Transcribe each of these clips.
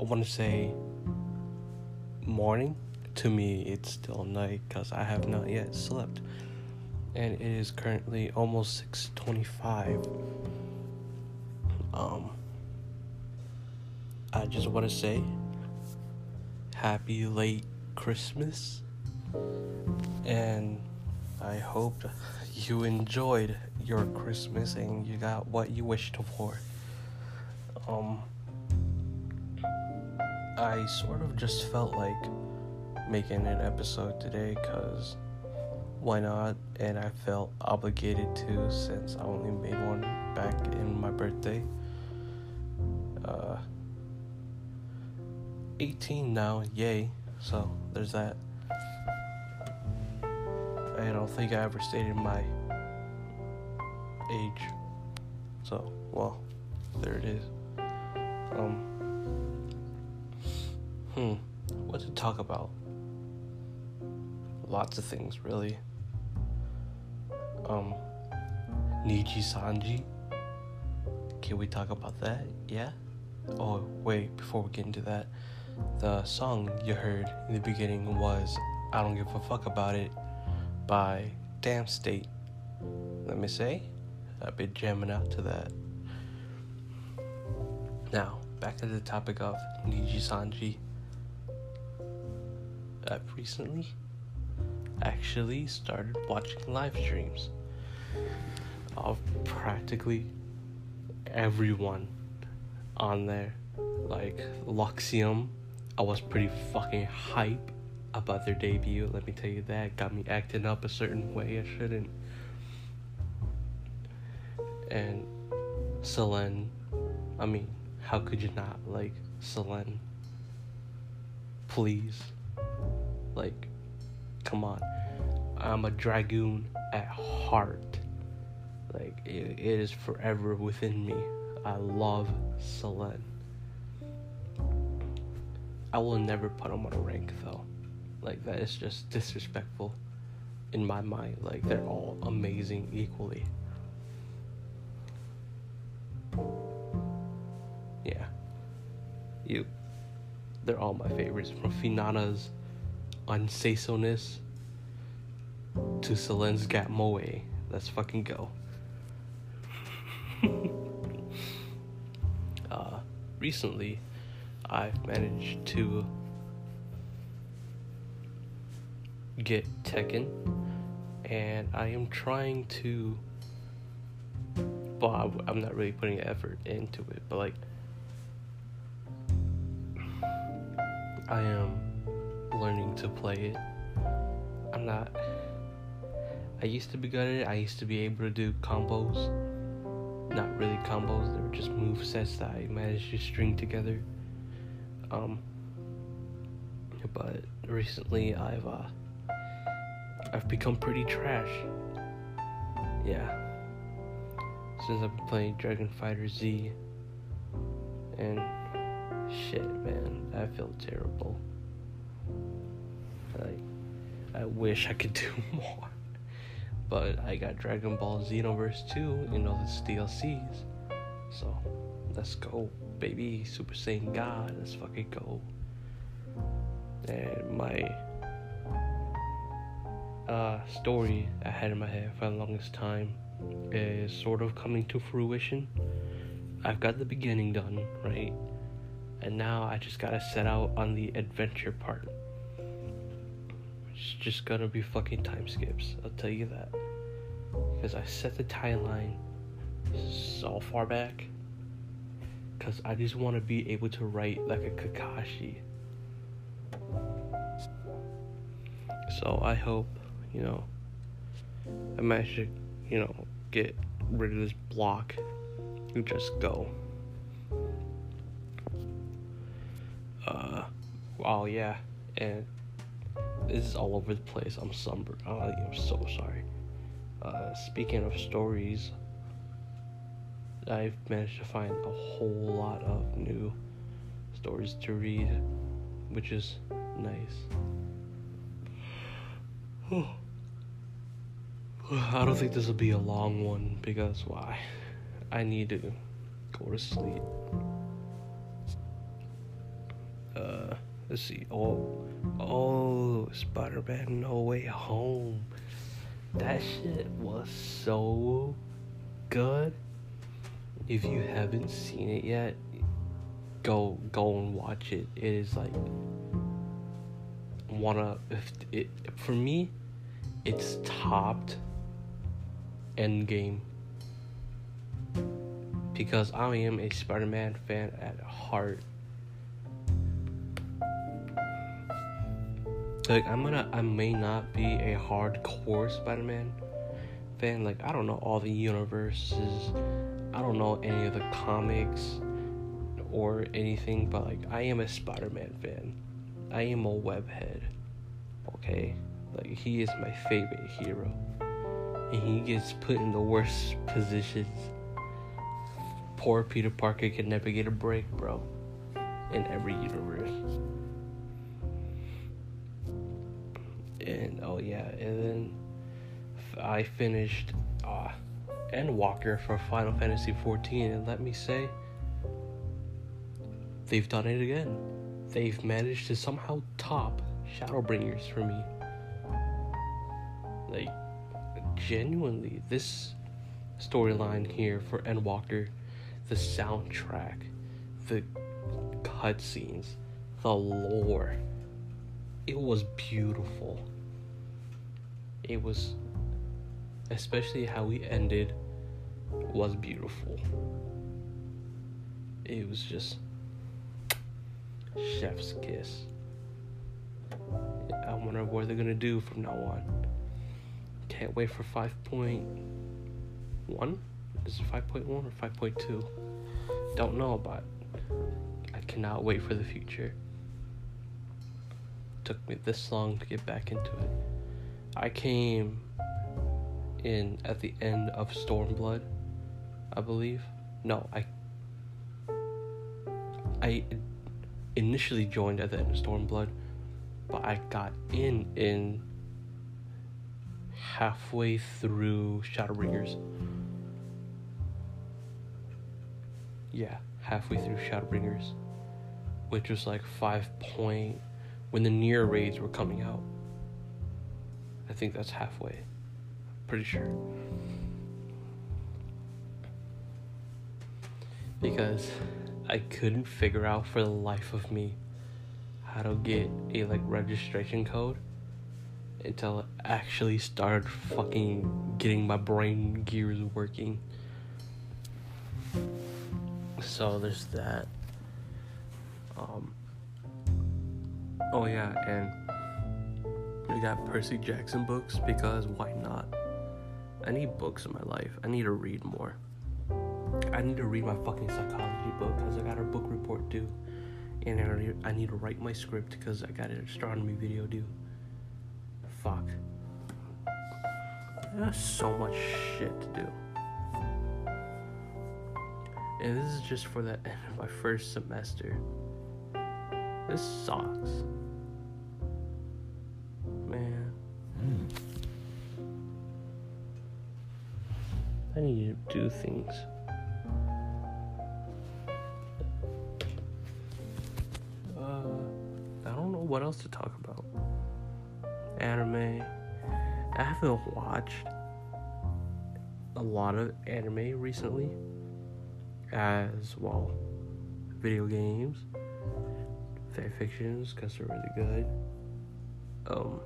I want to say morning. To me, it's still night because I have not yet slept, and it is currently almost six twenty-five. Um, I just want to say, happy late Christmas, and I hope you enjoyed your Christmas and you got what you wished for. Um, I sort of just felt like making an episode today because why not? And I felt obligated to since I only made one back in my birthday. Uh, 18 now, yay. So there's that. I don't think I ever stated my age. So, well, there it is. Um, hmm, what to talk about? Lots of things, really. Um, Nijisanji. Can we talk about that? Yeah? Oh, wait, before we get into that, the song you heard in the beginning was I Don't Give a Fuck About It by Damn State. Let me say, I've been jamming out to that. Now, back to the topic of Nijisanji. I've recently actually started watching live streams of practically everyone on there. Like Luxiem, I was pretty fucking hype about their debut. Let me tell you that. Got me acting up a certain way I shouldn't. And Selen, I mean, how could you not like Selen? Please. Like, come on. I'm a dragoon at heart. Like, it, it is forever within me. I love Selen. I will never put him on a rank though. Like that is just disrespectful in my mind. Like they're all amazing equally. Yeah. You. They're all my favorites. From Finana's unsaysomeness to Selen's Gat Moe. Let's fucking go. uh, recently, I've managed to get Tekken, and I am trying to. Well, I'm not really putting effort into it, but like, I am learning to play it. I'm not. I used to be good at it. I used to be able to do combos. Not really combos, they were just move sets that I managed to string together. Um, but recently I've uh, I've become pretty trash. Yeah. Since I've been playing Dragon Fighter Z. And shit, man, I feel terrible. Like I wish I could do more. But I got Dragon Ball Xenoverse 2, you know, the DLCs. So let's go, baby. Super Saiyan God, let's fucking go. And my uh, story I had in my head for the longest time is sort of coming to fruition. I've got the beginning done, right? And now I just gotta set out on the adventure part. It's just gonna be fucking time skips, I'll tell you that. Because I set the timeline so far back. Because I just want to be able to write like a Kakashi. So I hope you know, I managed to, you know, get rid of this block and just go. Uh, oh yeah, and this is all over the place. I'm somber. Oh, I'm so sorry. Uh, speaking of stories, I've managed to find a whole lot of new stories to read, which is nice. I don't think this will be a long one because why? I need to go to sleep. Let's see. Oh, oh, Spider-Man: No Way Home. That shit was so good. If you haven't seen it yet, go go and watch it. It is like one of it for me. It's topped Endgame because I am a Spider-Man fan at heart. Like I'm gonna, I may not be a hardcore Spider-Man fan. Like I don't know all the universes, I don't know any of the comics or anything, but like I am a Spider-Man fan. I am a webhead. Okay, like he is my favorite hero, and he gets put in the worst positions. Poor Peter Parker can never get a break, bro. In every universe. And oh yeah, and then I finished uh, Endwalker for Final Fantasy XIV, and let me say, they've done it again. They've managed to somehow top Shadowbringers for me. Like, genuinely, this storyline here for Endwalker, the soundtrack, the cutscenes, the lore, it was beautiful it was especially how we ended was beautiful. It was just chef's kiss. I wonder what they're gonna do from now on. Can't wait for 5.1. Is it 5.1 or 5.2? Don't know about. I cannot wait for the future. Took me this long to get back into it. I came in at the end of Stormblood, I believe. No, I I initially joined at the end of Stormblood, but I got in in halfway through Shadowbringers. Yeah, halfway through Shadowbringers, which was like five point when the Nier raids were coming out. I think that's halfway. Pretty sure. Because I couldn't figure out for the life of me how to get a like registration code until it actually started fucking getting my brain gears working. So there's that. Um Oh yeah, and I got Percy Jackson books because why not? I need books in my life. I need to read more. I need to read my fucking psychology book because I got a book report due. And I need, I need to write my script because I got an astronomy video due. Fuck. There's so much shit to do. And this is just for the end of my first semester. This sucks. Do things. Uh, I don't know what else to talk about. Anime. I haven't watched a lot of anime recently, as well. Video games, fan fictions, because they're really good. Um,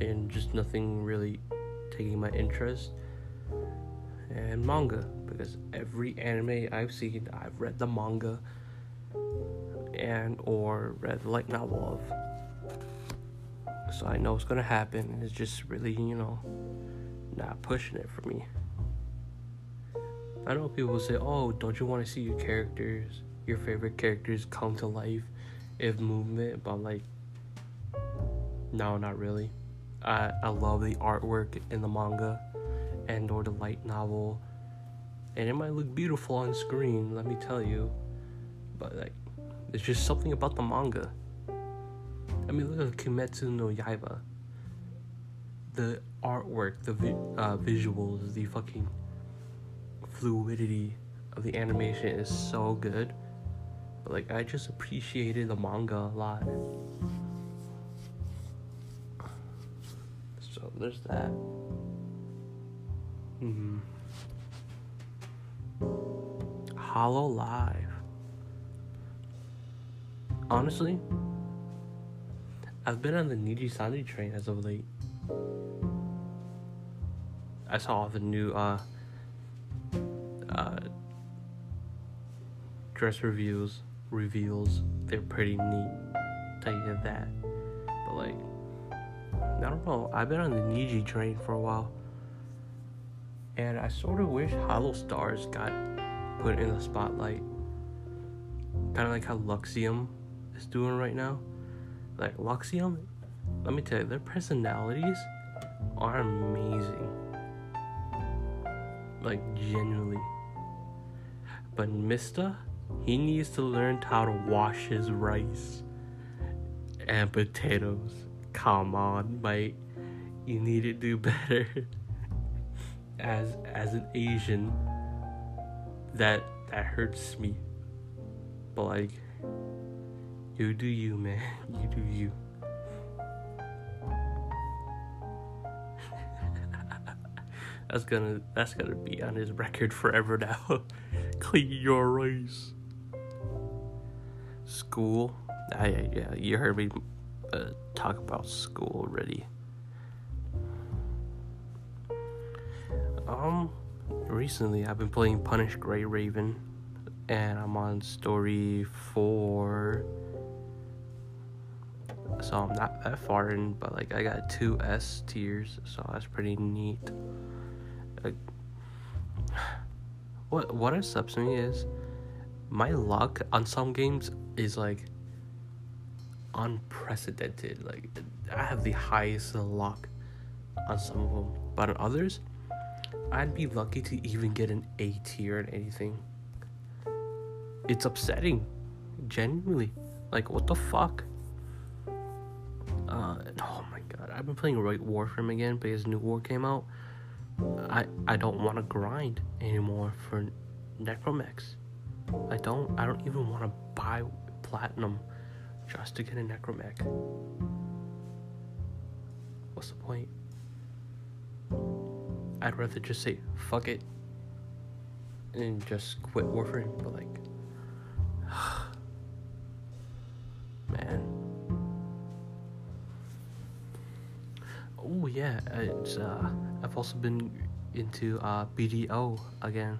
and just nothing really taking my interest and manga because every anime I've seen I've read the manga and or read the light novel of. So I know it's gonna happen it's just really you know not pushing it for me. I know people say oh don't you want to see your characters your favorite characters come to life if movement? But I'm like no not really I, I love the artwork in the manga and or the light novel. And it might look beautiful on screen, let me tell you. But like there's just something about the manga. I mean look at Kimetsu no Yaiba. The artwork, the vi- uh, visuals, the fucking fluidity of the animation is so good. But like I just appreciated the manga a lot. So there's that. Mm-hmm. Hololive. Honestly, I've been on the Nijisanji train as of late. I saw the new uh uh dress reviews reveals. They're pretty neat. Tell you that. But like I don't know. I've been on the Niji train for a while. And I sort of wish Holostars got put in the spotlight. Kind of like how Luxiem is doing right now. Like Luxiem, let me tell you, their personalities are amazing. Like genuinely. But Mista, he needs to learn how to wash his rice and potatoes. Come on, mate. You need to do better. as as an Asian, that that hurts me. But like, you do you, man. You do you. that's gonna that's gonna be on his record forever now. Clean your rice. School. I, yeah, you heard me uh, talk about school already. Um, recently I've been playing Punish Gray Raven, and I'm on story four. So I'm not that far in, but like I got two S tiers, so that's pretty neat. Like, what what upsets me is my luck on some games is like unprecedented. Like I have the highest luck on some of them, but on others, I'd be lucky to even get an A tier in anything. It's upsetting, genuinely. Like what the fuck? Uh, oh my god, I've been playing Right Warframe again because new war came out. I I don't want to grind anymore for Necromechs. I don't. I don't even want to buy platinum just to get a necromech. What's the point? I'd rather just say fuck it and just quit Warframe, but like, man. Oh yeah, it's uh, I've also been into uh, BDO again,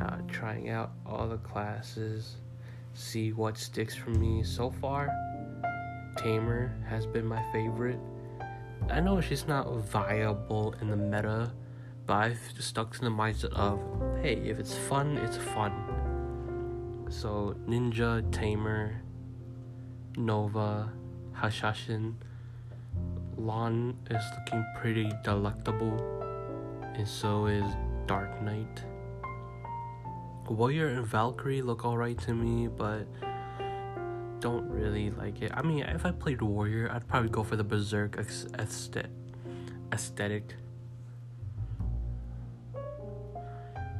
uh, trying out all the classes see what sticks for me so far. Tamer has been my favorite. I know she's not viable in the meta, but I've stuck to the mindset of hey, if it's fun, it's fun. So, Ninja, Tamer, Nova, Hashashin, Lahn is looking pretty delectable, and so is Dark Knight. Warrior and Valkyrie look alright to me, but don't really like it. I mean, if I played Warrior, I'd probably go for the Berserk aesthetic.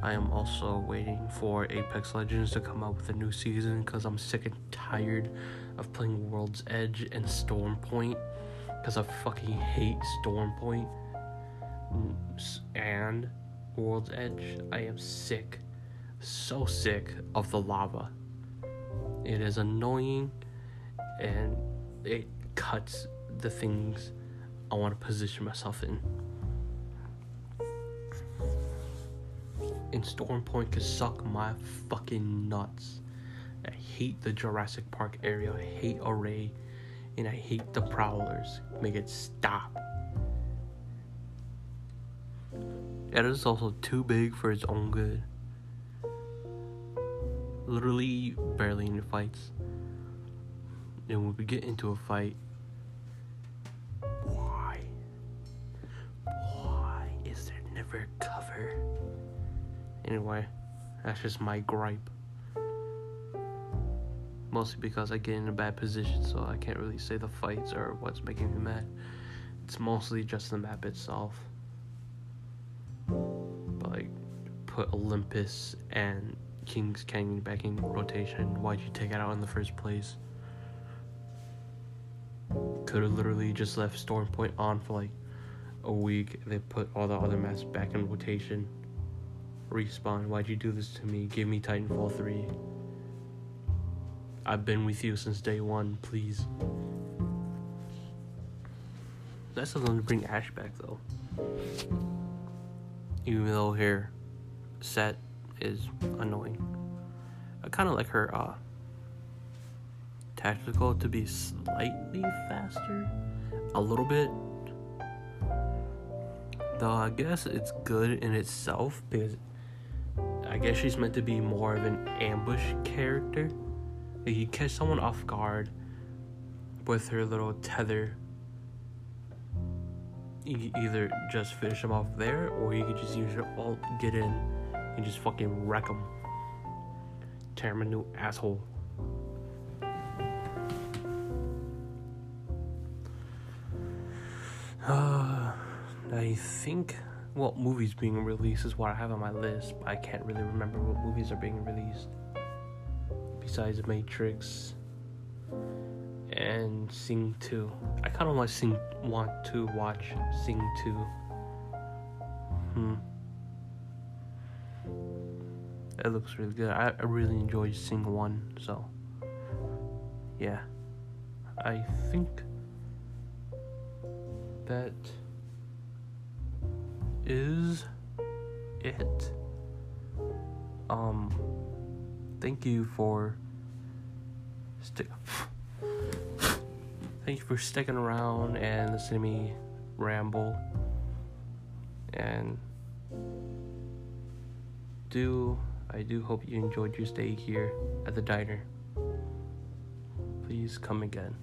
I am also waiting for Apex Legends to come out with a new season because I'm sick and tired of playing World's Edge and Storm Point because I fucking hate Storm Point mm, and World's Edge. I am sick so sick of the lava. It is annoying and it cuts the things I want to position myself in. And Storm Point could suck my fucking nuts. I hate the Jurassic Park area. I hate Array. And I hate the Prowlers. Make it stop. It is also too big for its own good literally barely any fights. And when we get into a fight, why? Why is there never cover? Anyway, that's just my gripe. Mostly because I get in a bad position, so I can't really say the fights or what's making me mad. It's mostly just the map itself. But like, put Olympus and Kings Canyon back in rotation. Why'd you take it out in the first place? Could have literally just left Storm Point on for like a week. They put all the other maps back in rotation. Respawn, why'd you do this to me? Give me Titanfall 3. I've been with you since day one, please. That's something to bring Ash back though. Even though her set is annoying. I kind of like her uh, tactical to be slightly faster, a little bit. Though I guess it's good in itself because I guess she's meant to be more of an ambush character. Like you catch someone off guard with her little tether. You either just finish them off there, or you could just use your ult, get in, and just fucking wreck them. Tear him a new asshole. Uh, I think what movies being released is what I have on my list, but I can't really remember what movies are being released. Besides Matrix and Sing 2. I kind of want Sing want to watch Sing 2. Hmm. It looks really good. I, I really enjoyed Sing 1, so yeah. I think that is it. Um, thank you for stick. thank you for sticking around and listening to me ramble. And do I do hope you enjoyed your stay here at the diner. Please come again.